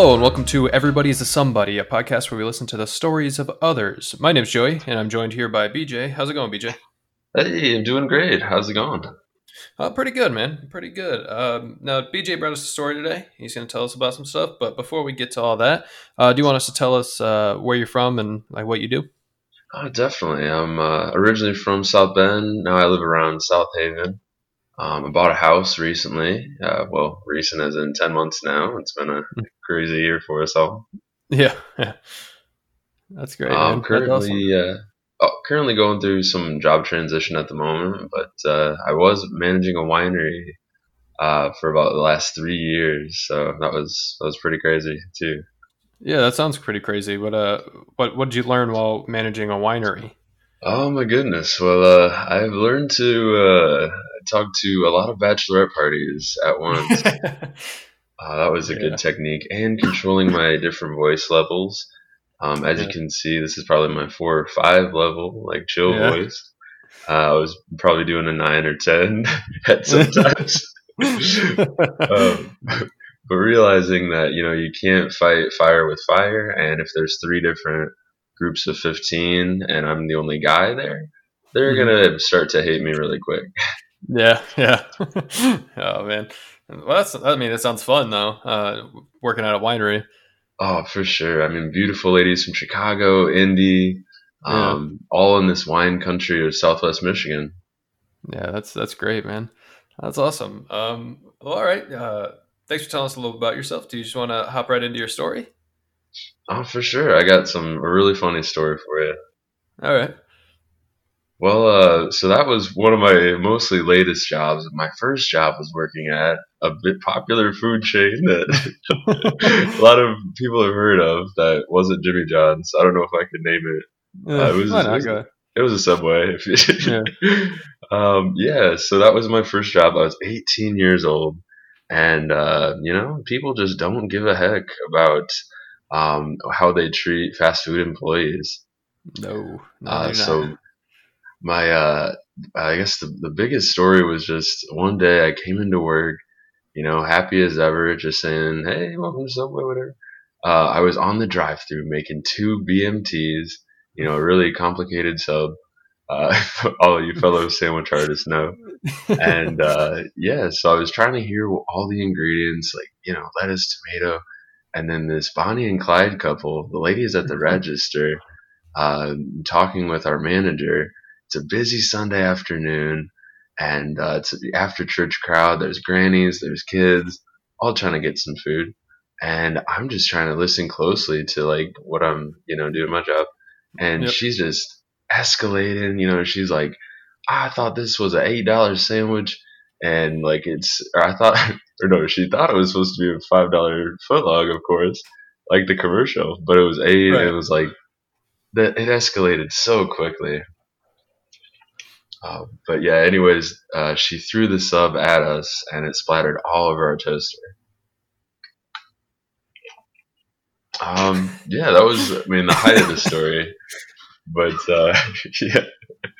Hello, and welcome to Everybody's a Somebody, a podcast where we listen to the stories of others. My name's Joey, and I'm joined here by BJ. How's it going, BJ? Hey, I'm doing great. How's it going? Uh, pretty good, man. Pretty good. Um, now, BJ brought us a story today. He's going to tell us about some stuff. But before we get to all that, uh, do you want us to tell us uh, where you're from and like what you do? Oh, definitely. I'm uh, originally from South Bend. Now I live around South Haven. Um, I bought a house recently. Uh, well, recent as in 10 months now. It's been a crazy year for us all. Yeah. yeah. That's great. I'm man. currently, uh, oh, currently going through some job transition at the moment, but uh, I was managing a winery uh, for about the last three years. So that was, that was pretty crazy too. Yeah, that sounds pretty crazy. What uh, what what did you learn while managing a winery? Oh my goodness. Well, uh, I've learned to uh, talk to a lot of bachelorette parties at once. uh, that was a Yeah. good technique, and controlling my different voice levels. Um, as Yeah. you can see, this is probably my four or five level, like chill Yeah. voice. Uh, I was probably doing a nine or ten at sometimes. um, but realizing that you know you can't fight fire with fire, and if there's three different groups of fifteen, and I'm the only guy there, they're Mhm. gonna start to hate me really quick. Yeah, yeah. oh man. Well, that's. I mean, it sounds fun though. Uh, working at a winery. Oh, for sure. I mean, beautiful ladies from Chicago, Indy, Yeah. um, all in this wine country of Southwest Michigan. Yeah, that's that's great, man. That's awesome. Um, well, all right. Uh, thanks for telling us a little about yourself. Do you just want to hop right into your story? Oh, for sure. I got some a really funny story for you. All right. Well, uh, so that was one of my mostly latest jobs. My first job was working at a bit popular food chain that a lot of people have heard of that wasn't Jimmy John's. I don't know if I could name it. Yeah, it was- it was- It was a Subway. You, um, yeah, so that was my first job. I was 18 years old, and uh, you know, people just don't give a heck about um, how they treat fast food employees. No, no, Uh, so my, uh, I guess the, the biggest story was just one day I came into work, you know, happy as ever, just saying, "Hey, welcome to Subway," whatever. Uh, I was on the drive-through making two BMTs, you know, a really complicated sub. Uh, all you fellow sandwich artists know. And uh, yeah, so I was trying to hear all the ingredients, like you know, lettuce, tomato, and then this Bonnie and Clyde couple. The ladies at the register, uh, talking with our manager. It's a busy Sunday afternoon, and uh, it's the after church crowd. There's grannies, there's kids, all trying to get some food, and I'm just trying to listen closely to like what I'm, you know, doing my job, and Yep. she's just escalating. You know, she's like, "I thought this was an eight dollar sandwich." And like it's, or I thought, or no, she thought it was supposed to be a five dollar footlong, of course, like the commercial, but it was eight. Right. It was like that. It escalated so quickly. Uh, but yeah, anyways, uh, she threw the sub at us, and it splattered all over our toaster. Um, yeah, that was, I mean, the height of the story. But uh, yeah,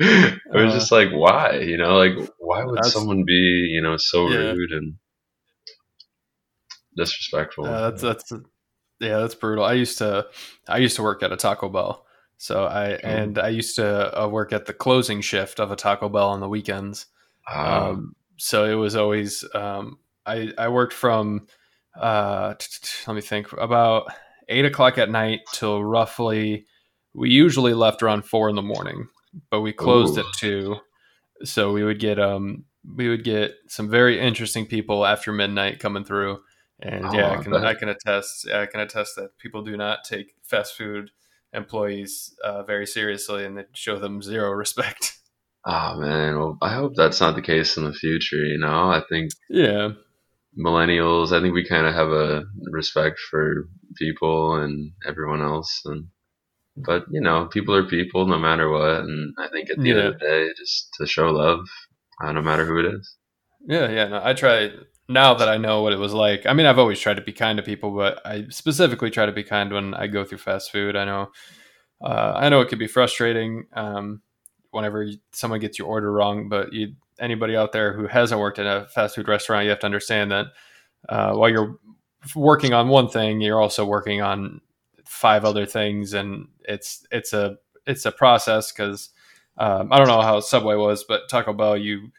it was Uh, just like, why? You know, like, why would someone be, you know, so Yeah. rude and disrespectful? Uh, that's that's yeah, that's brutal. I used to I used to work at a Taco Bell, so I and I used to uh, work at the closing shift of a Taco Bell on the weekends. Um, Um, so it was always um, I I worked from uh, t- t- t- let me think about eight o'clock at night till roughly we usually left around four in the morning, but we closed Ooh. at two. So we would get um we would get some very interesting people after midnight coming through, and Oh, yeah, I I can bet. I can attest I can attest that people do not take fast food employees uh, very seriously, and they show them zero respect. oh man, well, I hope that's not the case in the future. You know, I think yeah, millennials, I think we kind of have a respect for people and everyone else, and but you know, people are people no matter what, and I think at the end of the day, just to show love, uh, no matter who it is. Yeah, yeah. No, I try now that I know what it was like. I mean, I've always tried to be kind to people, but I specifically try to be kind when I go through fast food. I know, uh, I know it could be frustrating um, whenever someone gets your order wrong. But you, anybody out there who hasn't worked in a fast food restaurant, you have to understand that uh, while you're working on one thing, you're also working on five other things, and it's it's a it's a process because um, I don't know how Subway was, but Taco Bell, you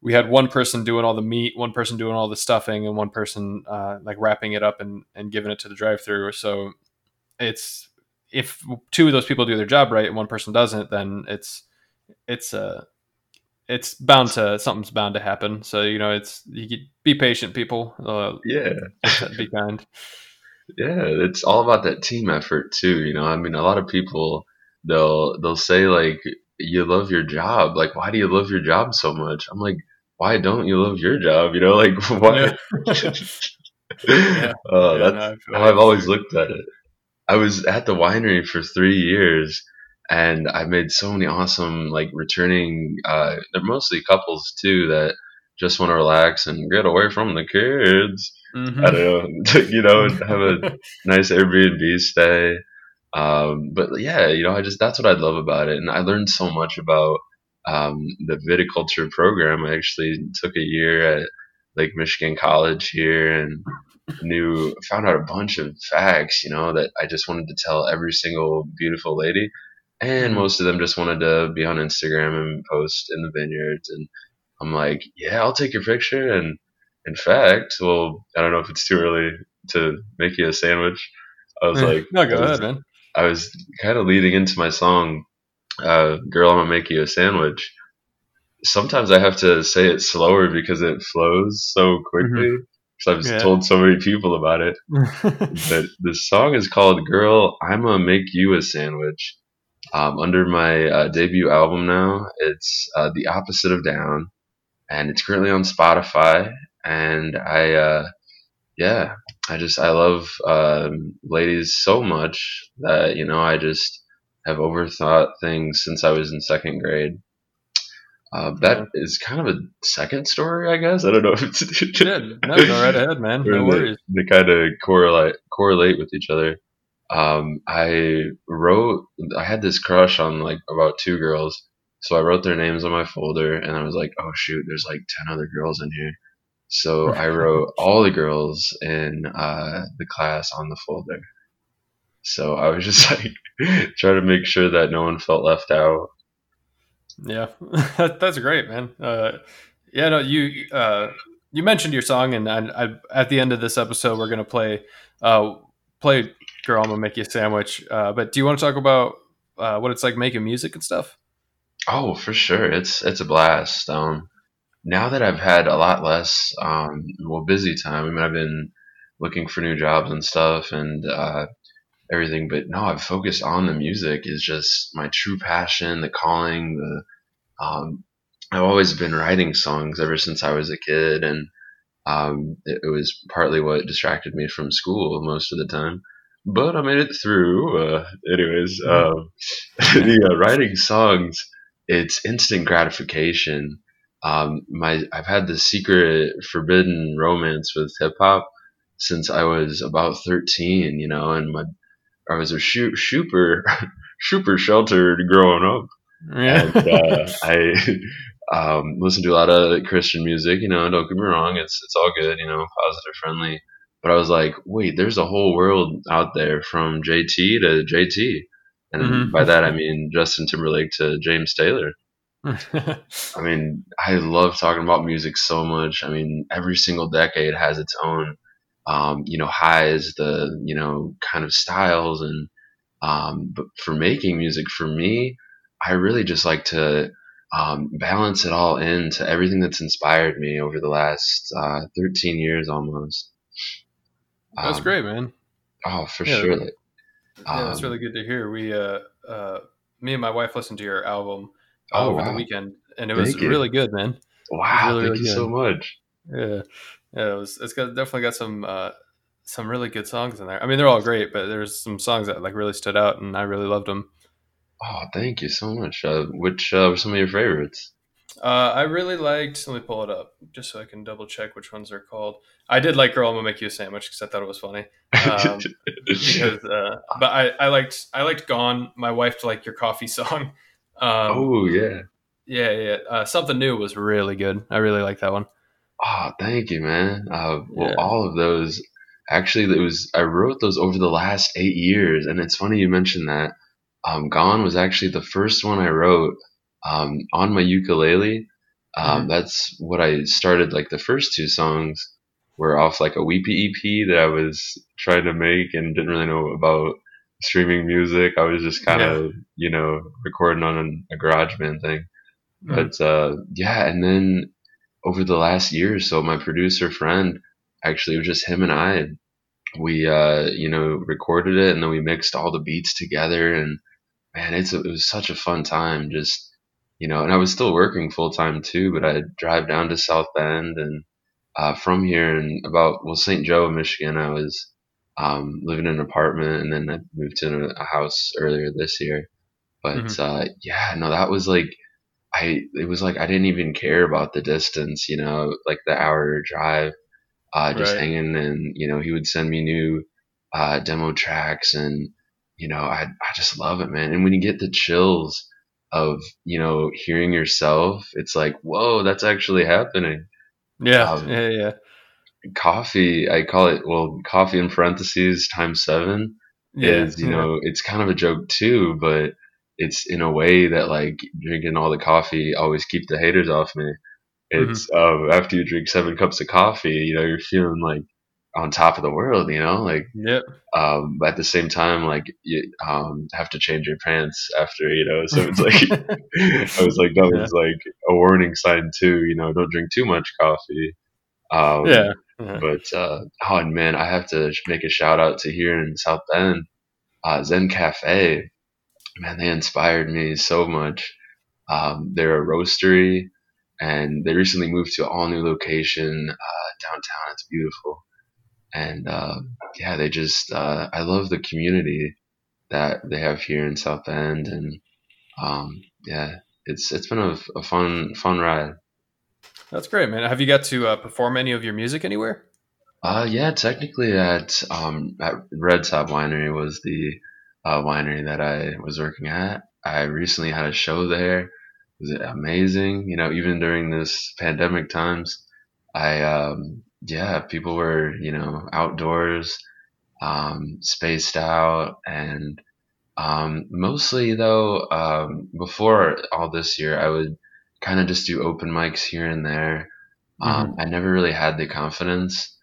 we had one person doing all the meat, one person doing all the stuffing, and one person uh, like wrapping it up and, and giving it to the drive-through. So it's if two of those people do their job right and one person doesn't, then it's it's uh it's bound to something's bound to happen. So you know, it's you be patient, people. Uh, yeah, be kind. Yeah, it's all about that team effort too. You know, I mean, a lot of people they'll they'll say like you love your job. Like, why do you love your job so much? I'm like, why don't you love your job? You know, like why? Yeah. Uh, yeah, that's no, how I've always looked at it. I was at the winery for three years, and I made so many awesome like returning. Uh, they're mostly couples too that just want to relax and get away from the kids. Mm-hmm. I don't know, you know, have a nice Airbnb stay. Um, but yeah, you know, I just that's what I love about it, and I learned so much about um, the viticulture program. I actually took a year at Lake Michigan College here and knew found out a bunch of facts, you know, that I just wanted to tell every single beautiful lady. And mm-hmm. most of them just wanted to be on Instagram and post in the vineyards. And I'm like, yeah, I'll take your picture. And in fact, well, I don't know if it's too early to make you a sandwich. I was like, no, go ahead, man. I was kind of leading into my song, uh, "Girl, I'm gonna make you a sandwich." Sometimes I have to say it slower because it flows so quickly. Mm-hmm. I've yeah. told so many people about it. but the song is called "Girl, I'm gonna make you a sandwich." Um, under my uh, debut album now, it's uh, the opposite of down, and it's currently on Spotify. And I, uh, yeah, I just I love um, ladies so much that you know I just have overthought things since I was in second grade. Uh, that yeah. is kind of a second story, I guess. I don't know if it's yeah, no, go right ahead, man. No worries. They, they kind of correlate correlate with each other. Um, I wrote. I had this crush on like about two girls, so I wrote their names on my folder, and I was like, "Oh shoot, there's like ten other girls in here." So I wrote all the girls in uh, the class on the folder. So I was just like trying to make sure that no one felt left out. Yeah, that's great, man. Uh, yeah, no, you uh, you mentioned your song, and I, I, at the end of this episode, we're gonna play uh, play "Girl, I'm gonna make you a sandwich." Uh, but do you want to talk about uh, what it's like making music and stuff? Oh, for sure, it's it's a blast. Um, now that I've had a lot less, um, well, busy time, I mean, I've been looking for new jobs and stuff and uh, everything, but now I've focused on the music is just my true passion, the calling, the, um, I've always been writing songs ever since I was a kid, and um, it, it, was partly what distracted me from school most of the time. But I made it through. Uh, anyways, mm-hmm. um, the uh, writing songs, it's instant gratification um, my I've had this secret forbidden romance with hip hop since I was about 13, you know, and my I was a shoot, super super sheltered growing up. Yeah. And uh, I um, listened to a lot of Christian music, you know, don't get me wrong, it's it's all good, you know, positive, friendly. But I was like, wait, there's a whole world out there from JT to JT. And mm-hmm. by that I mean Justin Timberlake to James Taylor. I mean, I love talking about music so much. I mean, every single decade has its own, um, you know, highs, the, you know, kind of styles. And, um, but for making music, for me, I really just like to um, balance it all into everything that's inspired me over the last uh, 13 years almost. That's um, great, man. Oh, for yeah, sure. yeah, that's um, really good to hear. We, uh, uh, me and my wife listened to your album oh, over wow. the weekend, and it was thank really you. good, man. Wow, really, thank really you good. so much. Yeah, yeah, it was. It's got definitely got some uh, some really good songs in there. I mean, they're all great, but there's some songs that like really stood out, and I really loved them. Oh, thank you so much. Uh, which uh, were some of your favorites? Uh, I really liked. Let me pull it up just so I can double check which ones they're called. I did like "Girl, I'm gonna make you a sandwich" because I thought it was funny. Um, because, uh, but I, I liked I liked "Gone." My wife liked your coffee song. Um, oh yeah, yeah, yeah. Uh, Something new was really good. I really like that one. Oh, thank you, man. Uh, well, yeah. all of those actually, it was I wrote those over the last eight years, and it's funny you mentioned that. Um, Gone was actually the first one I wrote um, on my ukulele. Um, Mhm. That's what I started. Like the first two songs were off like a Weepy EP that I was trying to make and didn't really know about streaming music. I was just kind Yeah. of you know recording on an, a GarageBand thing. Mhm. But uh, yeah, and then over the last year or so, my producer friend, actually, it was just him and I. We, uh, you know, recorded it and then we mixed all the beats together. And man, it's a, it was such a fun time. Just, you know, and I was still working full time too, but I'd drive down to South Bend and uh, from here and about, well, St. Joe, Michigan, I was um, living in an apartment and then I moved to a house earlier this year. But Mhm. uh, yeah, no, that was like, I it was like I didn't even care about the distance, you know, like the hour drive, uh, just Right. hanging and you know he would send me new uh, demo tracks and you know I I just love it, man. And when you get the chills of you know hearing yourself, it's like whoa, that's actually happening. Yeah, Um, yeah, yeah, coffee, I call it well, coffee in parentheses times seven yeah. is you know it's kind of a joke too, but it's in a way that like drinking all the coffee always keep the haters off me. It's um, after you drink seven cups of coffee, you know you're feeling like on top of the world, you know, like Yep. um, but at the same time like you um, have to change your pants after, you know. So it's like I was like that Yeah. was like a warning sign too, you know, don't drink too much coffee. Um, yeah. Yeah. but uh, oh man, I have to make a shout out to here in South Bend, uh, Zen Cafe. Man, they inspired me so much. Um, they're a roastery, and they recently moved to an all new location uh, downtown. It's beautiful, and uh, yeah, they just uh, I love the community that they have here in South Bend, and um, yeah, it's it's been a, a fun fun ride. That's great, man. Have you got to uh, perform any of your music anywhere? Uh, yeah, technically at um at Red Top Winery was the uh, winery that I was working at. I recently had a show there. It was amazing. You know, even during this pandemic times, I um yeah, people were you know outdoors, um, spaced out, and um mostly though um before all this year, I would kind of just do open mics here and there. Um, I never really had the confidence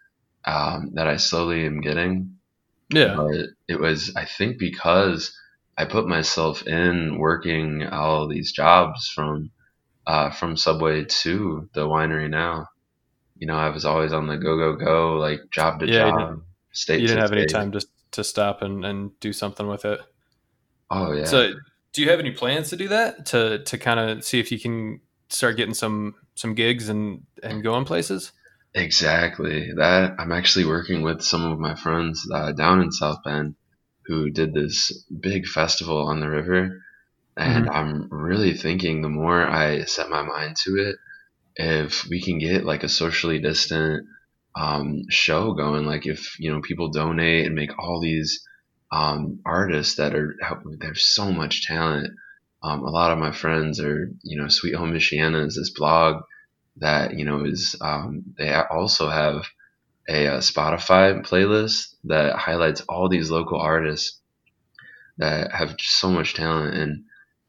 um, that I slowly am getting. Yeah. But it was, I think, because I put myself in working all these jobs from uh, from Subway to the winery now. You know, I was always on the go go go, like job to Yeah, you job, state You didn't have any time to to stop and, and do something with it. Oh yeah, So, do you have any plans to do that? To to kind of see if you can start getting some some gigs and and going places? exactly. That I'm actually working with some of my friends uh, down in South Bend who did this big festival on the river, and I'm really thinking the more I set my mind to it, if we can get like a socially distant um, show going, like if you know people donate and make all these um, artists that are there's so much talent. Um, a lot of my friends are you know Sweet Home Michiana is this blog that you know is um, they also have a, uh Spotify playlist that highlights all these local artists that have so much talent and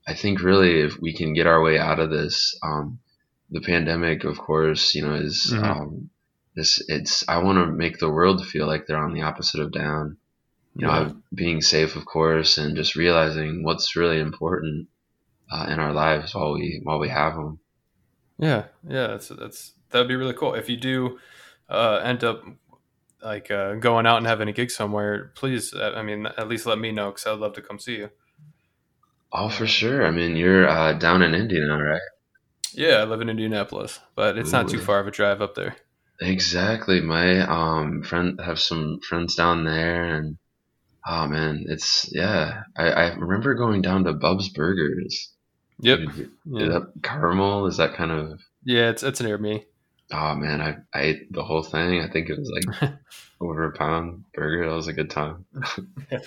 I think really if we can get our way out of this um, the pandemic, of course, you know, is Mhm. um, this. It's I want to make the world feel like they're on the opposite of down. You know, Yeah. Being safe, of course, and just realizing what's really important uh, in our lives while we while we have them. Yeah, yeah, that's that's that'd be really cool. If you do uh, end up like uh, going out and having a gig somewhere, please, uh, I mean, at least let me know because I'd love to come see you. Oh, for sure. I mean, you're uh, down in Indy now, right? Yeah, I live in Indianapolis, but it's not too far of a drive up there. Exactly. My um friend have some friends down there, and oh man, it's yeah. I, I remember going down to Bub's Burgers. Yep. Is Yeah, that Carmel? Is that kind of yeah it's it's near me. Oh man, I, I ate the whole thing. I think it was like over a pound burger. That was a good time. yeah,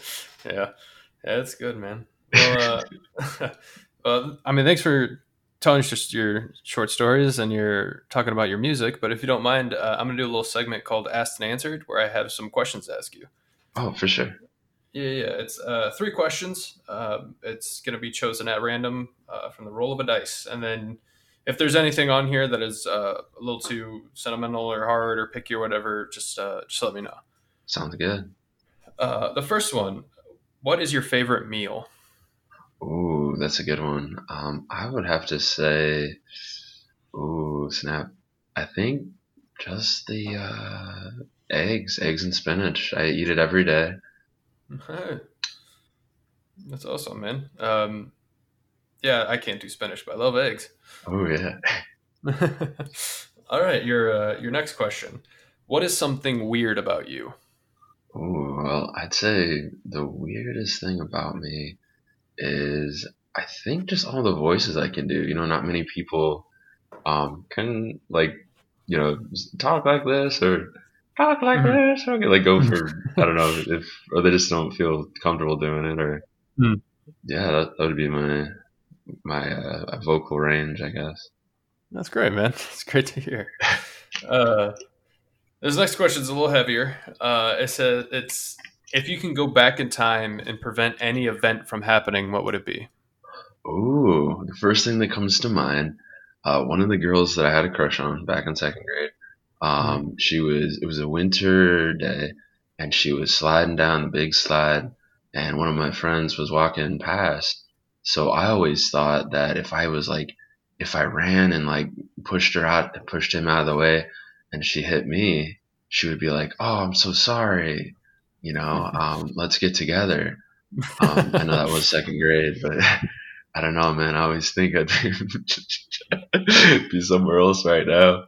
yeah, it's good, man. Well, uh, well, I mean, thanks for telling us just your short stories and you're talking about your music. But if you don't mind, uh, I'm gonna do a little segment called Asked and Answered, where I have some questions to ask you. Oh, for sure. Yeah, yeah. It's uh, three questions. Uh, it's gonna be chosen at random uh, from the roll of a dice, and then if there's anything on here that is uh, a little too sentimental or hard or picky or whatever, just uh, just let me know. Sounds good. Uh, the first one. What is your favorite meal? Ooh, that's a good one. Um, I would have to say, ooh, snap. I think just the uh, eggs, eggs and spinach. I eat it every day. That's awesome, man. Um, yeah, I can't do Spanish, but I love eggs. Oh yeah. All right, your uh, your next question. What is something weird about you? Ooh, well, I'd say the weirdest thing about me is I think just all the voices I can do. You know, not many people um, can like you know talk like this or talk like Mhm. this or like go for I don't know if or they just don't feel comfortable doing it or Hmm. yeah that, that would be my my uh, vocal range I guess. That's great, man. It's great to hear. Uh, this next question is a little heavier. Uh, it says it's if you can go back in time and prevent any event from happening, what would it be? Ooh, the first thing that comes to mind, uh, one of the girls that I had a crush on back in second grade. Um, she was it was a winter day, and she was sliding down the big slide, and one of my friends was walking past. So I always thought that if I was like, if I ran and like pushed her out, pushed him out of the way, and she hit me, she would be like, "Oh, I'm so sorry," you know. Um, let's get together. Um, I know that was second grade, but I don't know, man. I always think I'd be, be somewhere else right now.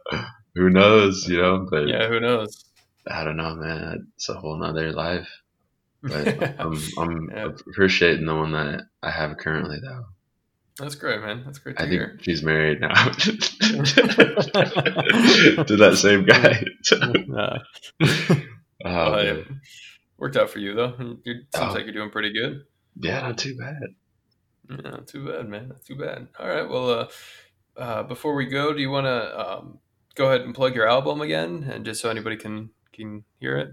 Who knows, you know? But yeah, who knows? I don't know, man. It's a whole nother life. But I'm I'm Yeah. appreciating the one that I have currently, though. That's great, man. That's great to I hear. think she's married now to that same guy. Oh, well, worked out for you though. You seems Oh. like you're doing pretty good. yeah, not too bad. Yeah, not too bad, man. Not too bad. All right. Well, uh, uh, before we go, do you want to um, go ahead and plug your album again, and just so anybody can can hear it?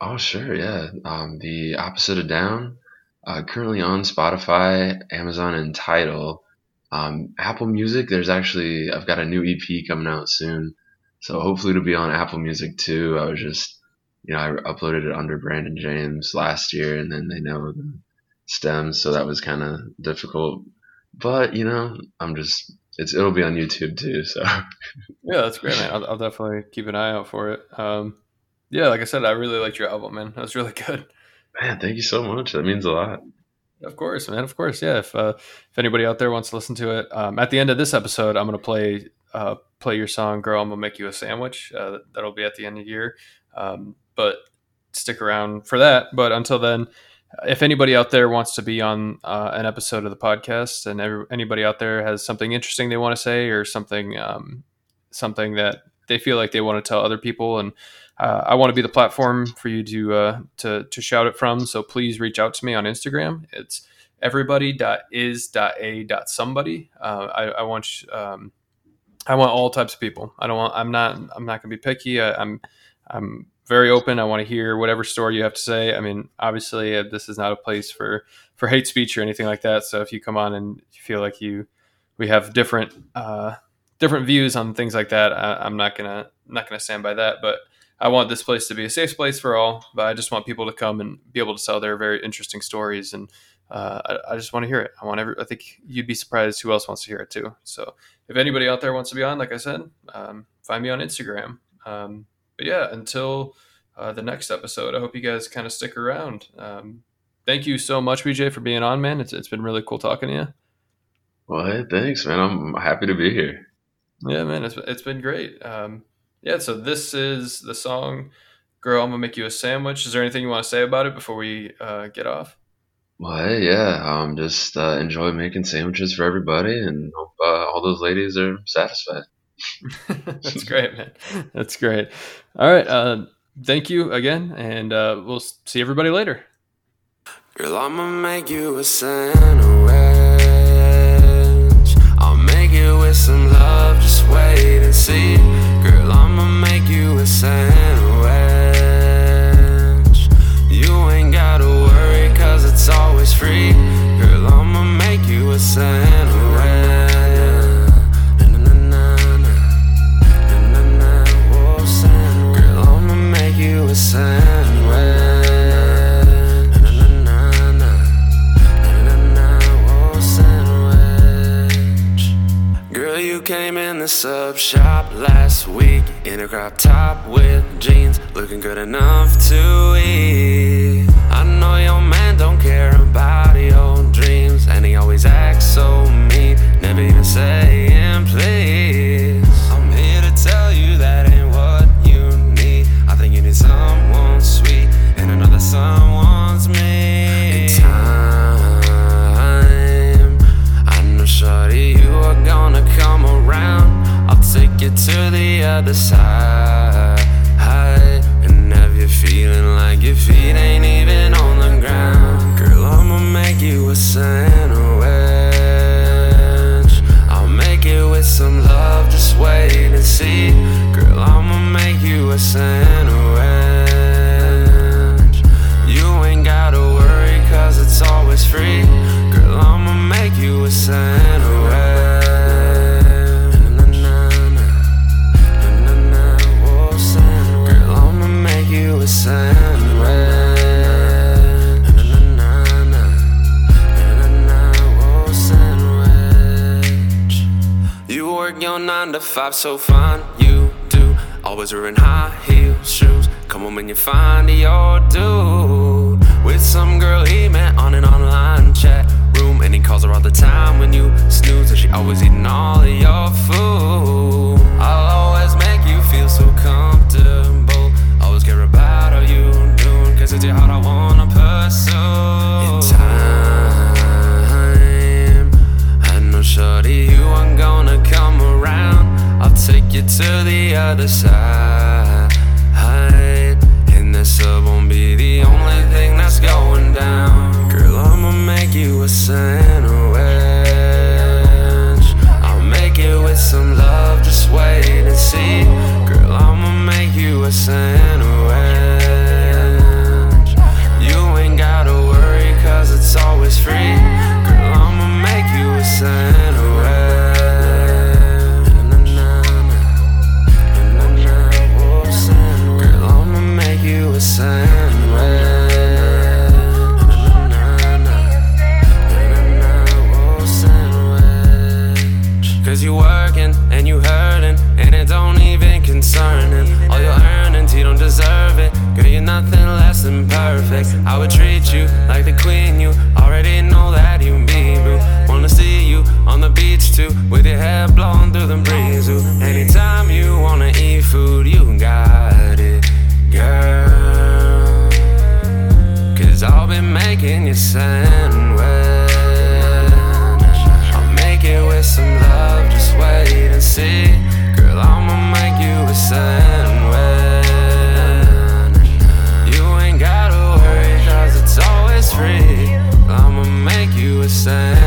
Oh, sure, yeah. Um, the opposite of down, uh, currently on Spotify, Amazon, and Tidal. Um, Apple Music, there's actually I've got a new EP coming out soon, so hopefully it'll be on Apple Music too. I was just, you know, I uploaded it under Brandon James last year, and then they know the stems, so that was kind of difficult. But you know, I'm just it's it'll be on YouTube too, so Yeah, that's great, man. I'll, I'll definitely keep an eye out for it. Um, yeah, like I said, I really liked your album, man. That was really good. man, thank you so much. That means a lot. Of course, man. Of course, yeah. If uh, if anybody out there wants to listen to it, um, at the end of this episode, I'm gonna play uh, play your song, "Girl, I'm gonna make you a sandwich." Uh, that'll be at the end of the year. Um, but stick around for that. But until then, if anybody out there wants to be on uh, an episode of the podcast, and every, anybody out there has something interesting they want to say, or something um, something that they feel like they want to tell other people, and uh, I want to be the platform for you to uh, to to shout it from. So please reach out to me on Instagram. It's everybody.is.a.somebody. Uh, I, I want you- um, I want all types of people. I don't want. I'm not. I'm not going to be picky. I, I'm. I'm very open. I want to hear whatever story you have to say. I mean, obviously, uh, this is not a place for for hate speech or anything like that. So if you come on and you feel like you we have different uh, different views on things like that, I, I'm not gonna not gonna stand by that. But I want this place to be a safe place for all. But I just want people to come and be able to tell their very interesting stories, and uh, I, I just want to hear it. I want every. I think you'd be surprised who else wants to hear it too. So if anybody out there wants to be on, like I said, um, find me on Instagram. Um, but yeah, until uh, the next episode, I hope you guys kind of stick around. Um, thank you so much, BJ, for being on, man. It's, it's been really cool talking to you. Well, hey, thanks, man. I'm happy to be here. Yeah, man, it's, it's been great. Um, yeah, so this is the song Girl, I'm going to Make You a Sandwich. Is there anything you want to say about it before we uh, get off? Well, hey, yeah. Um, just uh, enjoy making sandwiches for everybody, and hope uh, all those ladies are satisfied. That's great, man. That's great. All right. Uh, thank you again, and uh, we'll see everybody later. Girl, I'ma make you a sandwich. I'll make it with with some love, just wait and see. Girl, I'ma make you a sandwich. You ain't gotta worry, cause it's always free. Girl, I'ma make you a sandwich. Sub shop last week in a crop top with jeans, looking good enough to eat. I know your man don't care about your dreams, and he always acts so mean, never even saying please. Take you to the other side, and have you feeling like your feet ain't even on the ground. Girl, I'ma make you a sandwich. I'll make it with some love, just wait and see. Girl, I'ma make you a sandwich. Five so fine, you do. Always wearing high heel shoes. Come on when you find your dude with some girl he met on an online chat room, and he calls her all the time when you snooze, and she always eating all of your food. I'll always make you feel so comfortable. Always care about how you doing, cause it's your heart I wanna pursue. In time, I know, shorty, you aren't gonna come. I'll take you to the other side. And the sub won't be the only thing that's going down. Girl, I'ma make you a sandwich. I'll make it with some love, just wait and see. Girl, I'ma make you a sandwich. You ain't gotta worry, cause it's always free. Gotta